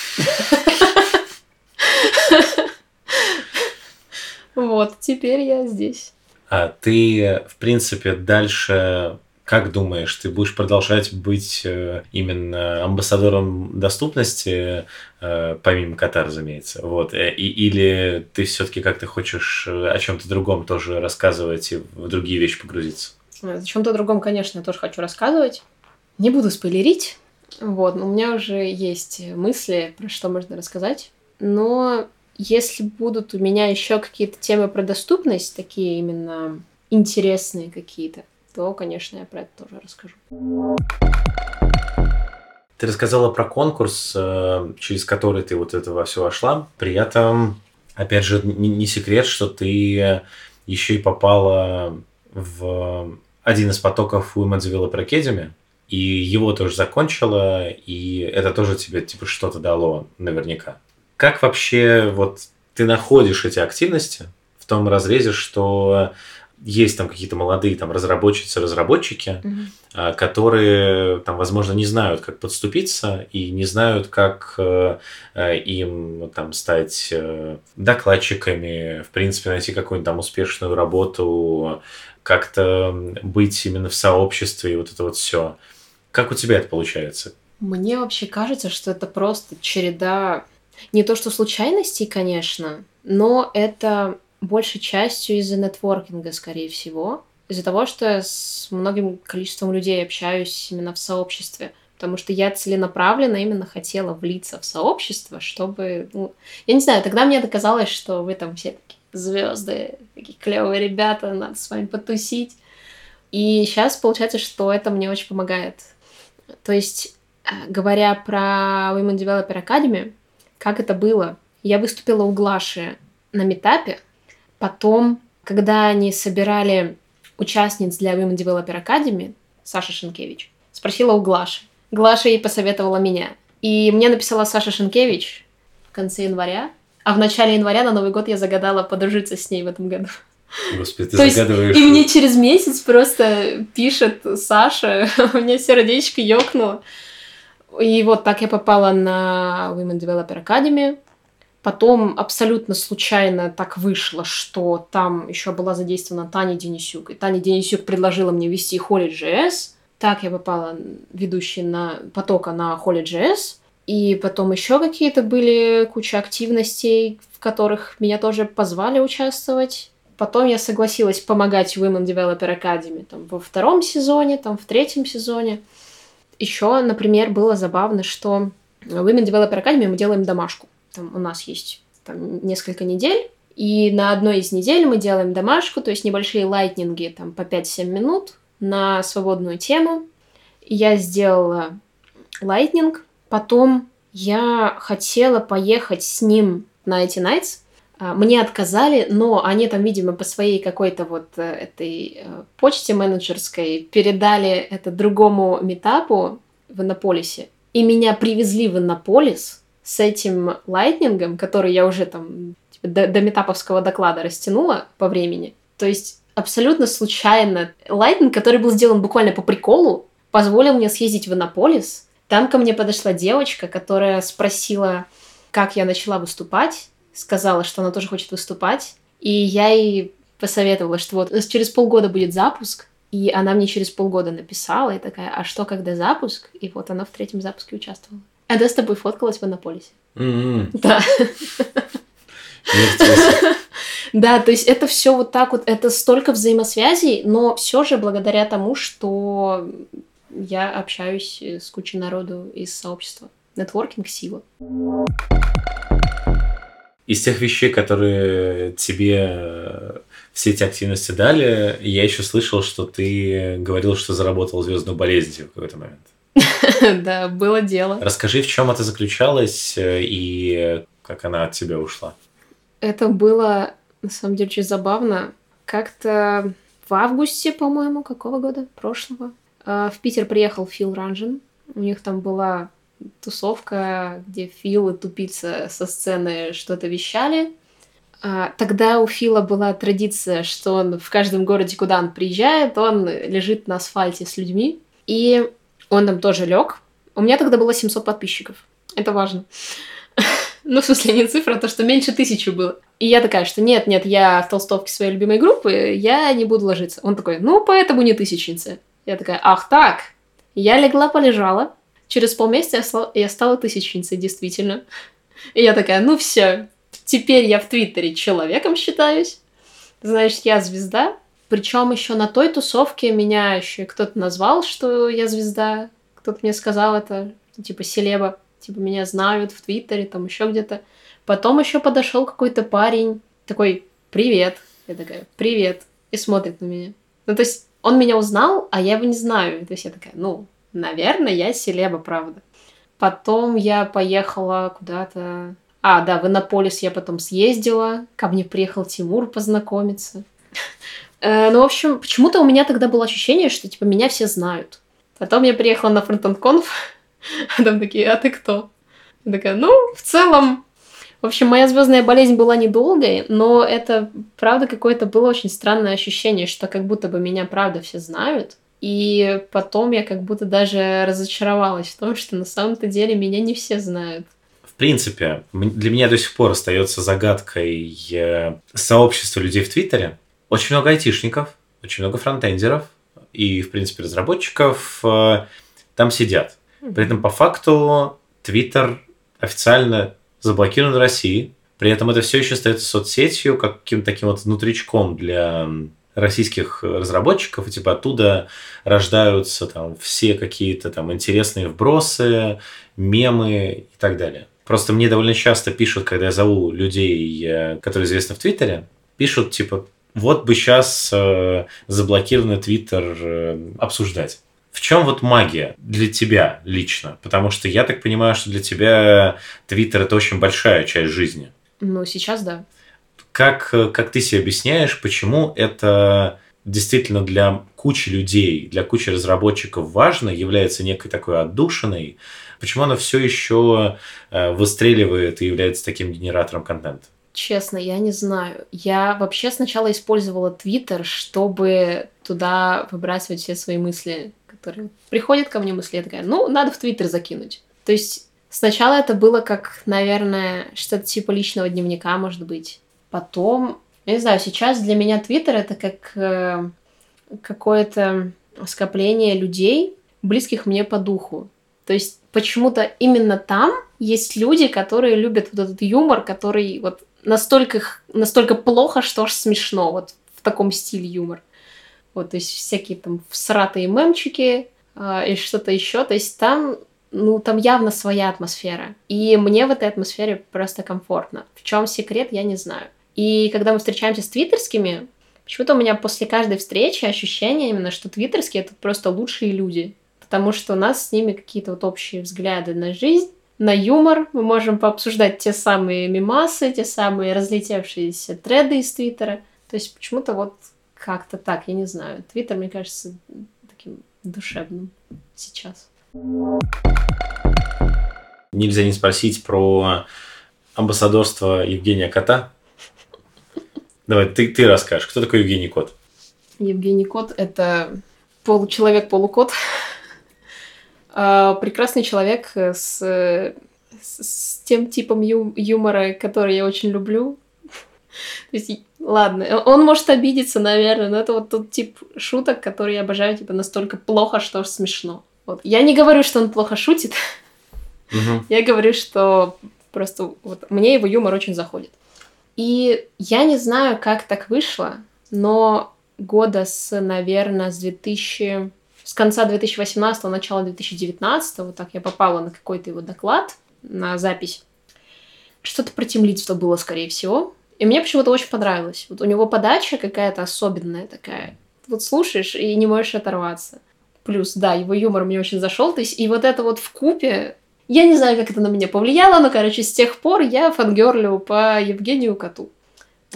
Вот, теперь я здесь. А ты, в принципе, дальше как думаешь, ты будешь продолжать быть э, именно амбассадором доступности, э, помимо кота, разумеется, вот, э, и, или ты все-таки как-то хочешь о чем-то другом тоже рассказывать и в другие вещи погрузиться? О чем-то другом, конечно, тоже хочу рассказывать. Не буду спойлерить, вот, но у меня уже есть мысли, про что можно рассказать, но если будут у меня еще какие-то темы про доступность, такие именно интересные какие-то, то, конечно, я про это тоже расскажу. Ты рассказала про конкурс, э, через который ты вот это во все вошла. При этом, опять же, не секрет, что ты еще и попала в один из потоков Women's Developer Academy, и его тоже закончила, и это тоже тебе типа что-то дало наверняка. Как вообще вот ты находишь эти активности в том разрезе, что есть там какие-то молодые там разработчицы, разработчики, mm-hmm. которые там, возможно, не знают, как подступиться и не знают, как э, э, им там стать э, докладчиками, в принципе, найти какую-нибудь там успешную работу, как-то быть именно в сообществе и вот это вот все. Как у тебя это получается? Мне вообще кажется, что это просто череда не то что случайностей, конечно, но это большей частью из-за нетворкинга, скорее всего. Из-за того, что я с многим количеством людей общаюсь именно в сообществе. Потому что я целенаправленно именно хотела влиться в сообщество, чтобы... Ну, я не знаю, тогда мне доказалось, что вы там все такие звезды, такие клевые ребята, надо с вами потусить. И сейчас получается, что это мне очень помогает. То есть, э, говоря про Women Developer Academy, как это было? Я выступила у Глаши на метапе, Потом, когда они собирали участниц для Women Developer Academy, Саша Шенкевич, спросила у Глаши. Глаша ей посоветовала меня. И мне написала Саша Шенкевич в конце января, а в начале января на Новый год я загадала подружиться с ней в этом году. Господи, ты То загадываешь... Есть, и мне через месяц просто пишет Саша, <laughs> у меня сердечко ёкнуло. И вот так я попала на Women Developer Academy. Потом абсолютно случайно так вышло, что там еще была задействована Таня Денисюк. И Таня Денисюк предложила мне вести Holy.js. Так я попала ведущей на потока на Holy.js. И потом еще какие-то были куча активностей, в которых меня тоже позвали участвовать. Потом я согласилась помогать Women Developer Academy там, во втором сезоне, там, в третьем сезоне. Еще, например, было забавно, что в Women Developer Academy мы делаем домашку. Там у нас есть там, несколько недель, и на одной из недель мы делаем домашку, то есть небольшие лайтнинги там, по 5-7 минут на свободную тему. Я сделала лайтнинг, Потом я хотела поехать с ним на эти Nights. А, мне отказали, но они там, видимо, по своей какой-то вот э, этой э, почте менеджерской передали это другому метапу в Иннополисе. И меня привезли в Иннополис с этим лайтнингом, который я уже там типа, до, до метаповского доклада растянула по времени. То есть абсолютно случайно лайтнинг, который был сделан буквально по приколу, позволил мне съездить в Иннополис, там ко мне подошла девочка, которая спросила, как я начала выступать, сказала, что она тоже хочет выступать, и я ей посоветовала, что вот через полгода будет запуск, и она мне через полгода написала, и такая, а что, когда запуск? И вот она в третьем запуске участвовала. Она с тобой фоткалась в Иннополисе. Mm-hmm. Да. <laughs> Да, то есть это все вот так вот, это столько взаимосвязей, но все же благодаря тому, что я общаюсь э, с кучей народу из сообщества. Нетворкинг — сила. Из тех вещей, которые тебе э, все эти активности дали, я еще слышал, что ты говорил, что заработал звездную болезнь в какой-то момент. <laughs> Да, было дело. Расскажи, в чем это заключалось э, и как она от тебя ушла. Это было, на самом деле, очень забавно. Как-то в августе, по-моему, какого года? Прошлого. А, в Питер приехал Фил Ранжин. У них там была тусовка, где Фил и тупица со сцены что-то вещали. А, тогда у Фила была традиция, что он в каждом городе, куда он приезжает, он лежит на асфальте с людьми. И он там тоже лег. У меня тогда было 700 подписчиков. Это важно. <laughs> Ну, в смысле, не цифра, а то, что меньше тысячи было. И я такая, что нет, нет, я в толстовке своей любимой группы, я не буду ложиться. Он такой, ну, поэтому не тысячница. Я такая, ах так. Я легла, полежала. Через полмесяца я, стала, я стала тысячницей, действительно. И я такая, ну все, теперь я в Твиттере человеком считаюсь. Значит, я звезда. Причем еще на той тусовке меня еще кто-то назвал, что я звезда. Кто-то мне сказал это, типа селеба, типа меня знают в Твиттере, там еще где-то. Потом еще подошел какой-то парень, такой, привет. Я такая, привет. И смотрит на меня. Ну, то есть он меня узнал, а я его не знаю. То есть я такая, ну, наверное, я селеба, правда. Потом я поехала куда-то... А, да, в Иннополис я потом съездила. Ко мне приехал Тимур познакомиться. Э, ну, в общем, почему-то у меня тогда было ощущение, что, типа, меня все знают. Потом я приехала на фронтон конф, <laughs> а там такие, а ты кто? Я такая, ну, в целом, в общем, моя звездная болезнь была недолгой, но это, правда, какое-то было очень странное ощущение, что как будто бы меня, правда, все знают. И потом я как будто даже разочаровалась в том, что на самом-то деле меня не все знают. В принципе, для меня до сих пор остается загадкой э, сообщество людей в Твиттере. Очень много айтишников, очень много фронтендеров и, в принципе, разработчиков э, там сидят. При этом по факту Твиттер официально заблокирован в России. При этом это все еще остается соцсетью, каким-то таким вот внутричком для российских разработчиков, и типа оттуда рождаются там все какие-то там интересные вбросы, мемы и так далее. Просто мне довольно часто пишут, когда я зову людей, э, которые известны в Твиттере, пишут типа, вот бы сейчас э, заблокированный Твиттер э, обсуждать. В чем вот магия для тебя лично? Потому что я так понимаю, что для тебя Твиттер это очень большая часть жизни. Ну, сейчас да. Как, как ты себе объясняешь, почему это действительно для кучи людей, для кучи разработчиков важно, является некой такой отдушиной, почему оно все еще э, выстреливает и является таким генератором контента? Честно, я не знаю. Я вообще сначала использовала Твиттер, чтобы туда выбрасывать все свои мысли которые приходят ко мне мысли, я такая, ну, надо в Твиттер закинуть. То есть сначала это было как, наверное, что-то типа личного дневника, может быть. Потом, я не знаю, сейчас для меня Твиттер это как э, какое-то скопление людей, близких мне по духу. То есть почему-то именно там есть люди, которые любят вот этот юмор, который вот настолько, настолько плохо, что аж смешно, вот в таком стиле юмор. Вот, то есть всякие там всратые мемчики э, и что-то еще. То есть там, ну, там явно своя атмосфера. И мне в этой атмосфере просто комфортно. В чем секрет, я не знаю. И когда мы встречаемся с твиттерскими, почему-то у меня после каждой встречи ощущение именно, что твиттерские это просто лучшие люди. Потому что у нас с ними какие-то вот общие взгляды на жизнь, на юмор. Мы можем пообсуждать те самые мимасы, те самые разлетевшиеся треды из Твиттера. То есть почему-то вот как-то так, я не знаю. Твиттер, мне кажется, таким душевным сейчас. Нельзя не спросить про амбассадорство Евгения Кота. Давай, ты, ты расскажешь, кто такой Евгений Кот? Евгений Кот — это получеловек-полукот. А, прекрасный человек с, с, тем типом ю, юмора, который я очень люблю. То есть, ладно, он может обидеться, наверное, но это вот тот тип шуток, который я обожаю, типа, настолько плохо, что смешно. Вот. Я не говорю, что он плохо шутит. Угу. Я говорю, что просто вот мне его юмор очень заходит. И я не знаю, как так вышло, но года с, наверное, с 2000... С конца 2018 начала 2019 вот так я попала на какой-то его доклад, на запись. Что-то про темлицство было, скорее всего. И мне почему-то очень понравилось. Вот у него подача какая-то особенная такая. Вот слушаешь и не можешь оторваться. Плюс, да, его юмор мне очень зашел. То есть, и вот это вот в купе, я не знаю, как это на меня повлияло, но, короче, с тех пор я фангерлю по Евгению Коту.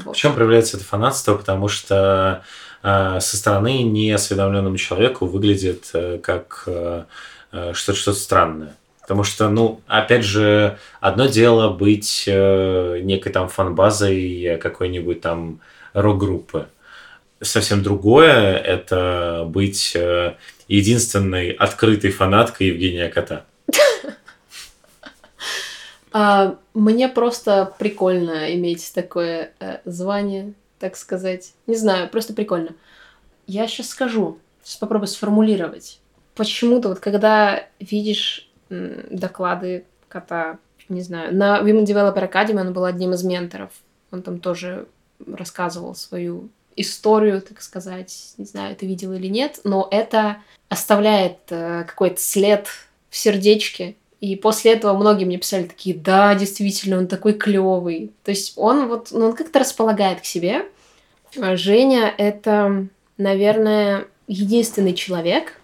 Вот. В чем проявляется это фанатство? Потому что со стороны неосведомленному человеку выглядит э, как э, э что-то что странное. Потому что, ну, опять же, одно дело быть э, некой там фан-базой какой-нибудь там рок-группы. Совсем другое – это быть э, единственной открытой фанаткой Евгения Кота. <laughs> А, мне просто прикольно иметь такое э, звание, так сказать. Не знаю, просто прикольно. Я сейчас скажу, сейчас попробую сформулировать. Почему-то вот когда видишь доклады кота, не знаю, на Women Developer Academy он был одним из менторов. Он там тоже рассказывал свою историю, так сказать. Не знаю, ты видел или нет, но это оставляет э, какой-то след в сердечке. И после этого многие мне писали такие, да, действительно, он такой клевый. То есть он вот, ну, он как-то располагает к себе. Женя — это, наверное, единственный человек,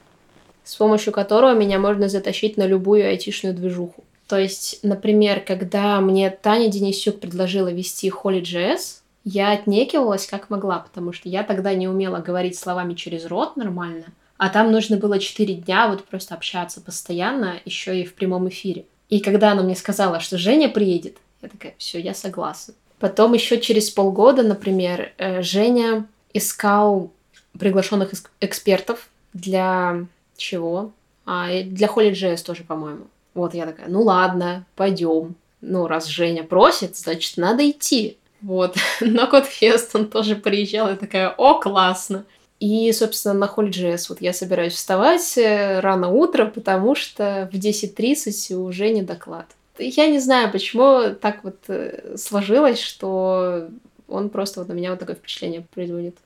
с помощью которого меня можно затащить на любую айтишную движуху. То есть, например, когда мне Таня Денисюк предложила вести Holy.js, я отнекивалась как могла, потому что я тогда не умела говорить словами через рот нормально, а там нужно было 4 дня вот просто общаться постоянно, еще и в прямом эфире. И когда она мне сказала, что Женя приедет, я такая, все, я согласна. Потом еще через полгода, например, э, Женя искал приглашенных экспертов для чего? А, для Holy.js тоже, по-моему. Вот я такая, ну ладно, пойдем. Ну, раз Женя просит, значит, надо идти. Вот. <laughs> На Кодфест он тоже приезжал, и такая, о, классно. И, собственно, на Holy.js вот я собираюсь вставать э, рано утром, потому что в 10.30 у Жени доклад. Я не знаю, почему так вот э, сложилось, что он просто вот на меня вот такое впечатление производит.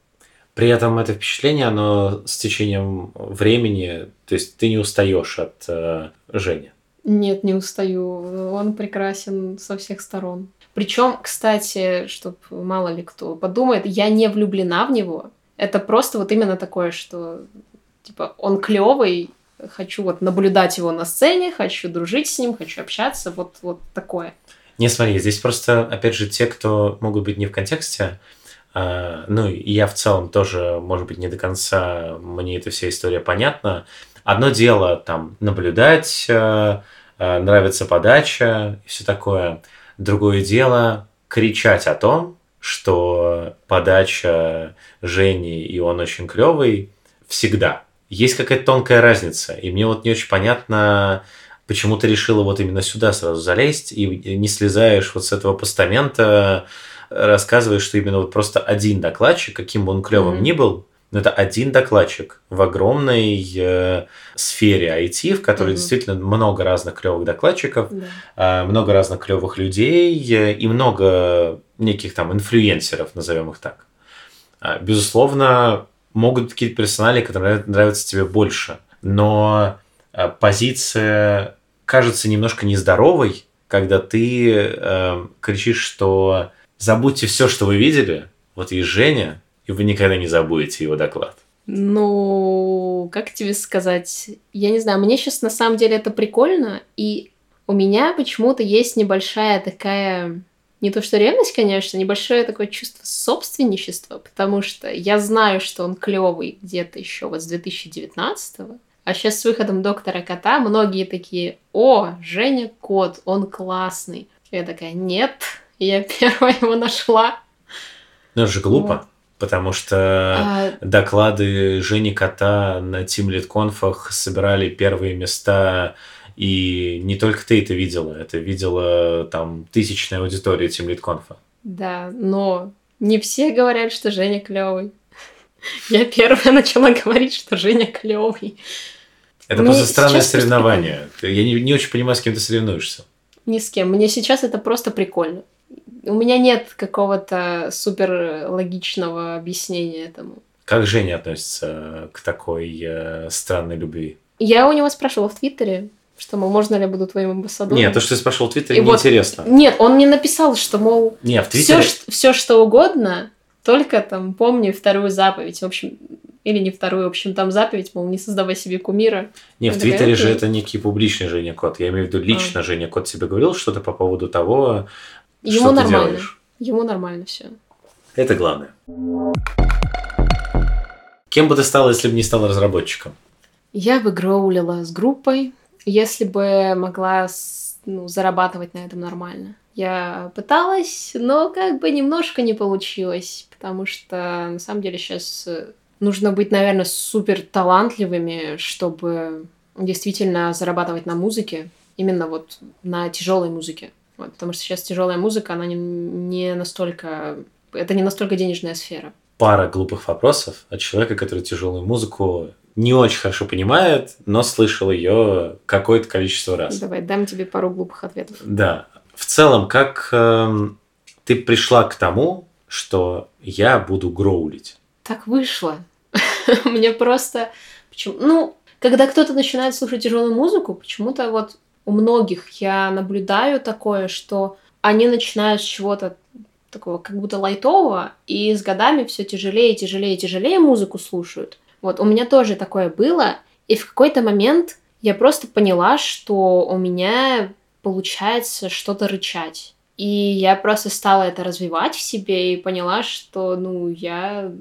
При этом это впечатление, оно с течением времени, то есть ты не устаешь от э, Жени. Нет, не устаю. Он прекрасен со всех сторон. Причем, кстати, чтобы мало ли кто подумает, я не влюблена в него. Это просто вот именно такое, что типа он клевый, хочу вот наблюдать его на сцене, хочу дружить с ним, хочу общаться, вот, вот такое. Не, смотри, здесь просто, опять же, те, кто могут быть не в контексте, а, ну, и я в целом тоже, может быть, не до конца мне эта вся история понятна. Одно дело там наблюдать, э, э, нравится подача и все такое. Другое дело кричать о том, что подача Жени и он очень клевый всегда. Есть какая-то тонкая разница. И мне вот не очень понятно, почему ты решила вот именно сюда сразу залезть и не слезаешь вот с этого постамента рассказывает, что именно вот просто один докладчик, каким бы он клевым mm-hmm. ни был, но это один докладчик в огромной э, сфере IT, в которой Мгм. действительно много разных клевых докладчиков, Да. э, много разных клевых людей э, и много неких там инфлюенсеров, назовем их так. А, Безусловно, могут быть какие-то персонали, которые нрав- нравятся тебе больше, но э, позиция кажется немножко нездоровой, когда ты э, кричишь, что забудьте все, что вы видели, вот есть Женя, и вы никогда не забудете его доклад. Ну, как тебе сказать? Я не знаю, мне сейчас на самом деле это прикольно, и у меня почему-то есть небольшая такая, не то что ревность, конечно, небольшое такое чувство собственничества, потому что я знаю, что он клевый где-то еще вот с 2019 а сейчас с выходом Доктора Кота многие такие, о, Женя Кот, он классный. Я такая, нет, я первая его нашла. Ну, это же глупо, Вот. потому что А, доклады Жени Кота на Team Lead конфах собирали первые места, и не только ты это видела, это видела там тысячная аудитория Team Lead конфа. Да, но не все говорят, что Женя клевый. <laughs> Я первая начала говорить, что Женя клевый. Это Мне просто странное просто соревнование. Я не, не очень понимаю, с кем ты соревнуешься. Ни с кем. Мне сейчас это просто прикольно. У меня нет какого-то супер логичного объяснения этому. Как Женя относится к такой э, странной любви? Я у него спрашивала в Твиттере, что, мол, можно ли я буду твоим амбассадором. Нет, то, что ты спрашивал в Твиттере, И вот- неинтересно. Нет, он мне написал, что, мол, Нет, в все, Твиттере... все, что угодно, только там помни вторую заповедь. В общем, или не вторую, в общем, там заповедь, мол, не создавай себе кумира. Не, в Твиттере же это некий публичный Женя Кот. Я имею в виду А. лично Женя Кот тебе говорил что-то по поводу того, Ему что ты нормально. делаешь. Ему нормально все. Это главное. Кем бы ты стала, если бы не стала разработчиком? Я бы гроулила с группой, если бы могла ну, зарабатывать на этом нормально. Я пыталась, но как бы немножко не получилось, потому что на самом деле сейчас нужно быть, наверное, супер талантливыми, чтобы действительно зарабатывать на музыке, именно вот на тяжелой музыке. Вот, потому что сейчас тяжелая музыка, она не, не настолько... Это не настолько денежная сфера. Пара глупых вопросов от человека, который тяжелую музыку не очень хорошо понимает, но слышал ее какое-то количество раз. Давай, дам тебе пару глупых ответов. Да. В целом, как эм, ты пришла к тому, что я буду гроулить? Так вышло. <laughs> Мне просто... Почему? Ну, когда кто-то начинает слушать тяжелую музыку, почему-то вот у многих я наблюдаю такое, что они начинают с чего-то такого как будто лайтового, и с годами все тяжелее, тяжелее, тяжелее музыку слушают. Вот у меня тоже такое было, и в какой-то момент я просто поняла, что у меня получается что-то рычать. И я просто стала это развивать в себе и поняла, что, ну, я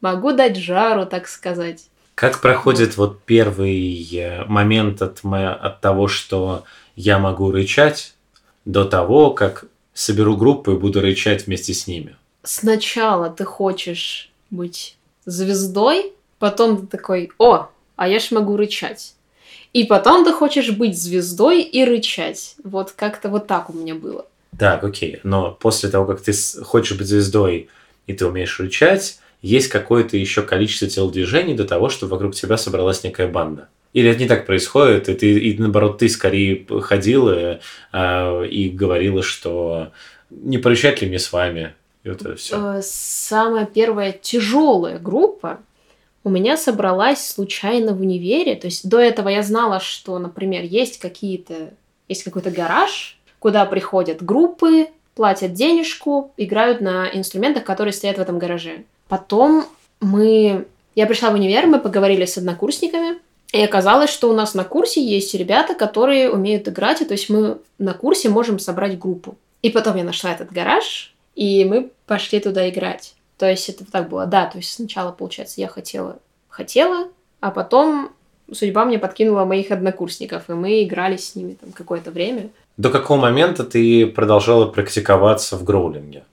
могу дать жару, так сказать. Как проходит вот первый э, момент от, мо- от того, что я могу рычать, до того, как соберу группу и буду рычать вместе с ними? Сначала ты хочешь быть звездой, потом ты такой, о, а я ж могу рычать. И потом ты хочешь быть звездой и рычать. Вот как-то вот так у меня было. Так, окей. Но после того, как ты хочешь быть звездой и ты умеешь рычать, есть какое-то еще количество телодвижений до того, что вокруг тебя собралась некая банда. Или это не так происходит, и, ты, и наоборот, ты скорее ходила э, и говорила, что не порычать ли мне с вами? И вот это все. Э, Самая первая тяжелая группа у меня собралась случайно в универе. То есть до этого я знала, что, например, есть какие-то, есть какой-то гараж, куда приходят группы, платят денежку, играют на инструментах, которые стоят в этом гараже. Потом мы... Я пришла в универ, мы поговорили с однокурсниками, и оказалось, что у нас на курсе есть ребята, которые умеют играть, и то есть мы на курсе можем собрать группу. И потом я нашла этот гараж, и мы пошли туда играть. То есть это так было, да, то есть сначала, получается, я хотела, хотела, а потом судьба мне подкинула моих однокурсников, и мы играли с ними там какое-то время. До какого момента ты продолжала практиковаться в гроулинге?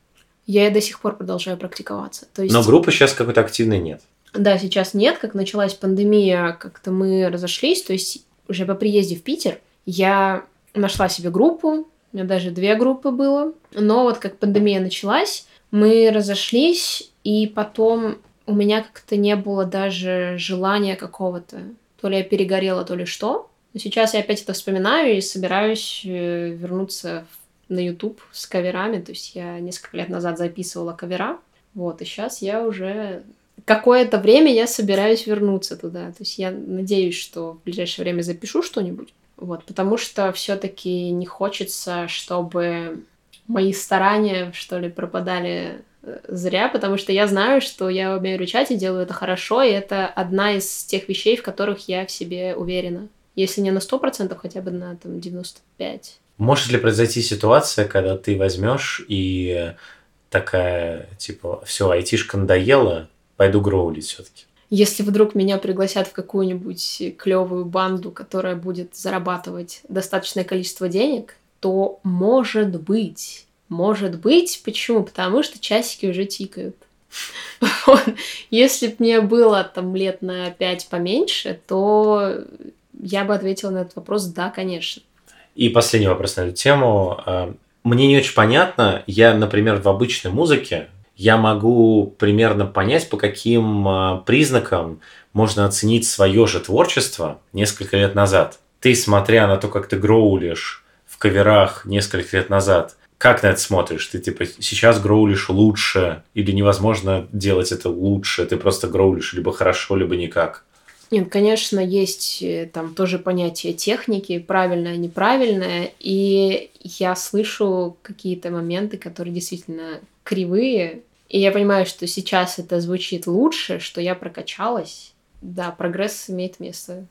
Я и до сих пор продолжаю практиковаться. То есть, Но группы сейчас какой-то активной нет. да, сейчас нет, как началась пандемия, как-то мы разошлись, то есть уже по приезде в Питер я нашла себе группу, у меня даже две группы было, но вот как пандемия началась, мы разошлись, и потом у меня как-то не было даже желания какого-то. То ли я перегорела, то ли что. Но сейчас я опять это вспоминаю и собираюсь э, вернуться на YouTube с каверами. То есть я несколько лет назад записывала кавера. Вот, и сейчас я уже какое-то время я собираюсь вернуться туда. То есть я надеюсь, что в ближайшее время запишу что-нибудь. Вот, потому что все-таки не хочется, чтобы мои старания, что ли, пропадали э, зря, потому что я знаю, что я умею рычать и делаю это хорошо, и это одна из тех вещей, в которых я в себе уверена. Если не на 100%, хотя бы на там, 95%. Может ли произойти ситуация, когда ты возьмешь и такая, типа, все, айтишка надоела, пойду гроулить все-таки? Если вдруг меня пригласят в какую-нибудь клевую банду, которая будет зарабатывать достаточное количество денег, то может быть. Может быть. Почему? Потому что часики уже тикают. <laughs> Если бы мне было там лет на пять поменьше, то я бы ответила на этот вопрос «да, конечно». И последний вопрос на эту тему. А, мне не очень понятно. Я, например, в обычной музыке я могу примерно понять, по каким а, признакам можно оценить свое же творчество несколько лет назад. Ты, смотря на то, как ты гроулишь в каверах несколько лет назад, как на это смотришь? Ты типа сейчас гроулишь лучше или невозможно делать это лучше? Ты просто гроулишь либо хорошо, либо никак? Нет, конечно, есть э, там тоже понятие техники, правильное, неправильное, и я слышу какие-то моменты, которые действительно кривые, и я понимаю, что сейчас это звучит лучше, что я прокачалась. Да, прогресс имеет место.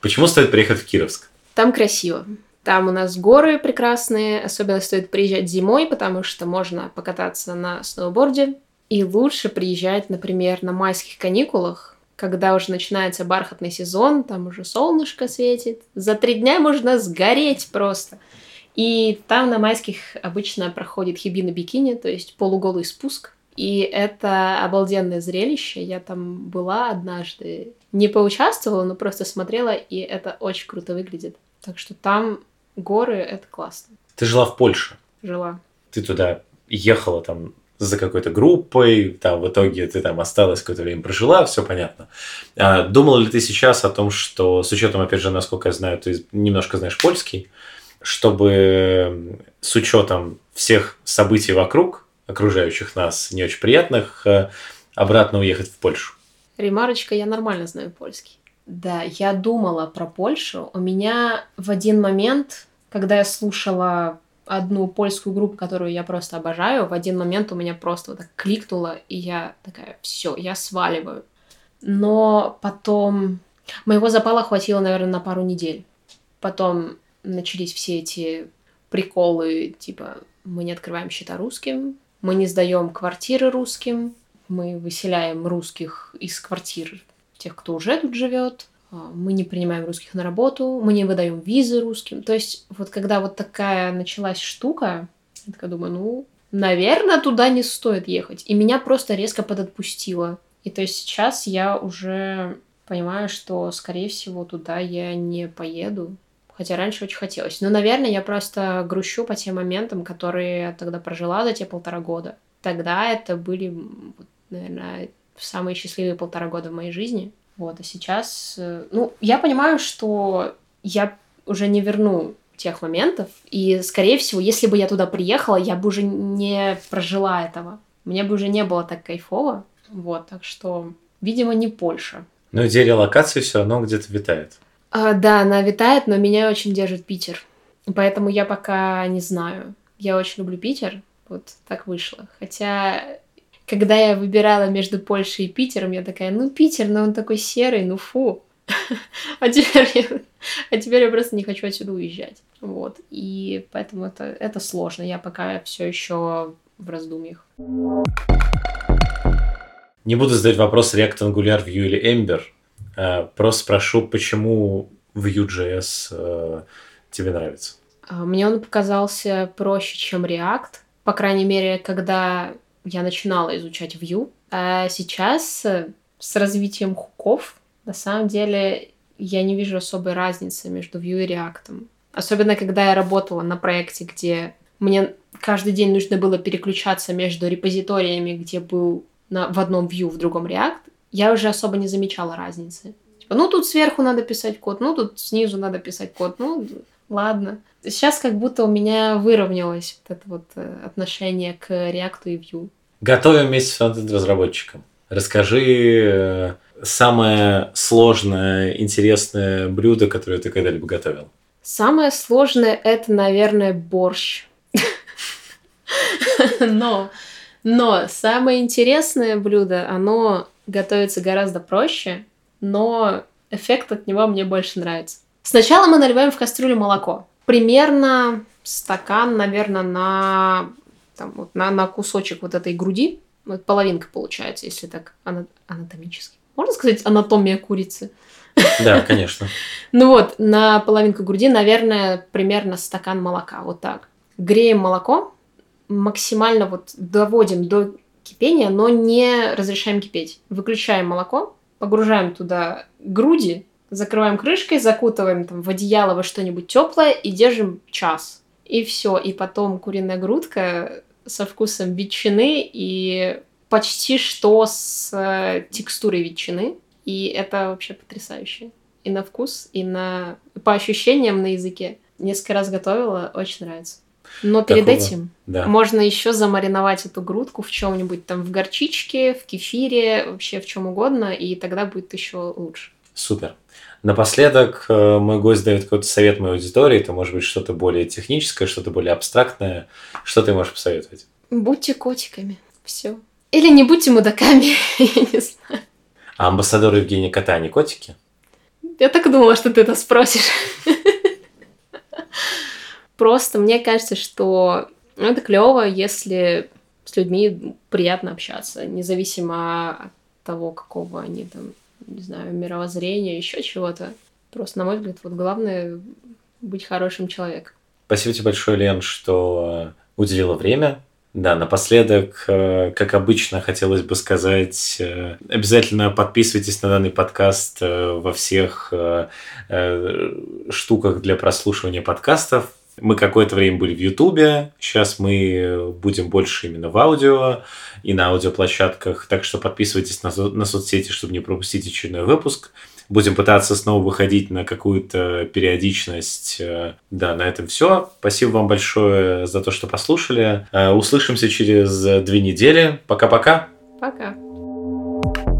Почему стоит приехать в Кировск? Там красиво. Там у нас горы прекрасные, особенно стоит приезжать зимой, потому что можно покататься на сноуборде. И лучше приезжать, например, на майских каникулах, когда уже начинается бархатный сезон, там уже солнышко светит. За три дня можно сгореть просто. И там на майских обычно проходит хибина бикини, то есть полуголый спуск. И это обалденное зрелище. Я там была однажды. Не поучаствовала, но просто смотрела, и это очень круто выглядит. Так что там горы — это классно. Ты жила в Польше? Жила. Ты туда ехала там за какой-то группой, там в итоге ты там осталась какое-то время прожила, все понятно. А, думала ли ты сейчас о том, что с учетом, опять же, насколько я знаю, ты немножко знаешь польский, чтобы с учетом всех событий вокруг, окружающих нас, не очень приятных, э, обратно уехать в Польшу? Ремарочка, я нормально знаю польский. Да, я думала про Польшу. У меня в один момент, когда я слушала одну польскую группу, которую я просто обожаю, в один момент у меня просто вот так кликнуло, и я такая, все, я сваливаю. Но потом моего запала хватило, наверное, на пару недель. Потом начались все эти приколы, типа, мы не открываем счета русским, мы не сдаем квартиры русским, мы выселяем русских из квартир тех, кто уже тут живет, а, мы не принимаем русских на работу, мы не выдаем визы русским. То есть вот когда вот такая началась штука, я такая думаю, ну, наверное, туда не стоит ехать. И меня просто резко подотпустило. И то есть сейчас я уже понимаю, что, скорее всего, туда я не поеду хотя раньше очень хотелось. Но, наверное, я просто грущу по тем моментам, которые я тогда прожила за те полтора года. Тогда это были, наверное, самые счастливые полтора года в моей жизни. Вот, а сейчас, э, ну, я понимаю, что я уже не верну тех моментов, и, скорее всего, если бы я туда приехала, я бы уже не прожила этого. Мне бы уже не было так кайфово. Вот, так что, видимо, не Польша. Но идея релокации все равно где-то витает. А, да, она витает, но меня очень держит Питер. Поэтому я пока не знаю. Я очень люблю Питер. Вот так вышло. Хотя, когда я выбирала между Польшей и Питером, я такая, ну, Питер, но он такой серый, ну фу. <laughs> А теперь, я, а теперь я просто не хочу отсюда уезжать. Вот. И поэтому это, это сложно. Я пока все еще в раздумьях. Не буду задать вопрос React, Angular, Vue или Ember. Э, просто спрошу, почему Vue.js э, тебе нравится? А, мне он показался проще, чем React. По крайней мере, когда я начинала изучать Vue. А сейчас э, с развитием хуков, на самом деле, я не вижу особой разницы между Vue и React. Особенно, когда я работала на проекте, где мне каждый день нужно было переключаться между репозиториями, где был на, в одном view, в другом React, я уже особо не замечала разницы. Типа, ну тут сверху надо писать код, ну тут снизу надо писать код, ну ладно. Сейчас как будто у меня выровнялось вот это вот э, отношение к React и Vue. Готовим вместе с фронтенд-разработчиком. Расскажи э, самое сложное, интересное блюдо, которое ты когда-либо готовил. Самое сложное это, наверное, борщ. Но, но самое интересное блюдо, оно готовится гораздо проще, но эффект от него мне больше нравится. Сначала мы наливаем в кастрюлю молоко. Примерно стакан, наверное, на, там, вот, на, на кусочек вот этой груди. Вот половинка получается, если так анатомически. Можно сказать анатомия курицы? Да, конечно. <laughs> Ну вот, на половинку груди, наверное, примерно стакан молока. Вот так. Греем молоко, максимально вот доводим до кипения, но не разрешаем кипеть. Выключаем молоко, погружаем туда груди, закрываем крышкой, закутываем там в одеяло во что-нибудь теплое и держим час. И все. И потом куриная грудка со вкусом ветчины и почти что с э, текстурой ветчины. И это вообще потрясающе. И на вкус, и на по ощущениям на языке. Несколько раз готовила, очень нравится. Но перед Такого, этим да. можно еще замариновать эту грудку в чем-нибудь там в горчичке, в кефире, вообще в чем угодно, и тогда будет еще лучше. Супер. Напоследок э, мой гость дает какой-то совет моей аудитории. Это может быть что-то более техническое, что-то более абстрактное. Что ты можешь посоветовать? Будьте котиками. Все. Или не будьте мудаками, <laughs> я не знаю. А амбассадор Евгения Кота не котики? Я так думала, что ты это спросишь. Просто мне кажется, что это клево, если с людьми приятно общаться, независимо от того, какого они там, не знаю, мировоззрения, еще чего-то. Просто, на мой взгляд, вот главное быть хорошим человеком. Спасибо тебе большое, Лен, что уделила время. Да, напоследок, э, как обычно, хотелось бы сказать, э, обязательно подписывайтесь на данный подкаст э, во всех штуках для прослушивания подкастов. Мы какое-то время были в Ютубе, сейчас мы будем больше именно в аудио и на аудиоплощадках, так что подписывайтесь на, на соцсети, чтобы не пропустить очередной выпуск. Будем пытаться снова выходить на какую-то периодичность. Да, на этом все. Спасибо вам большое за то, что послушали. Услышимся через две недели. Пока-пока. Пока. -пока. Пока.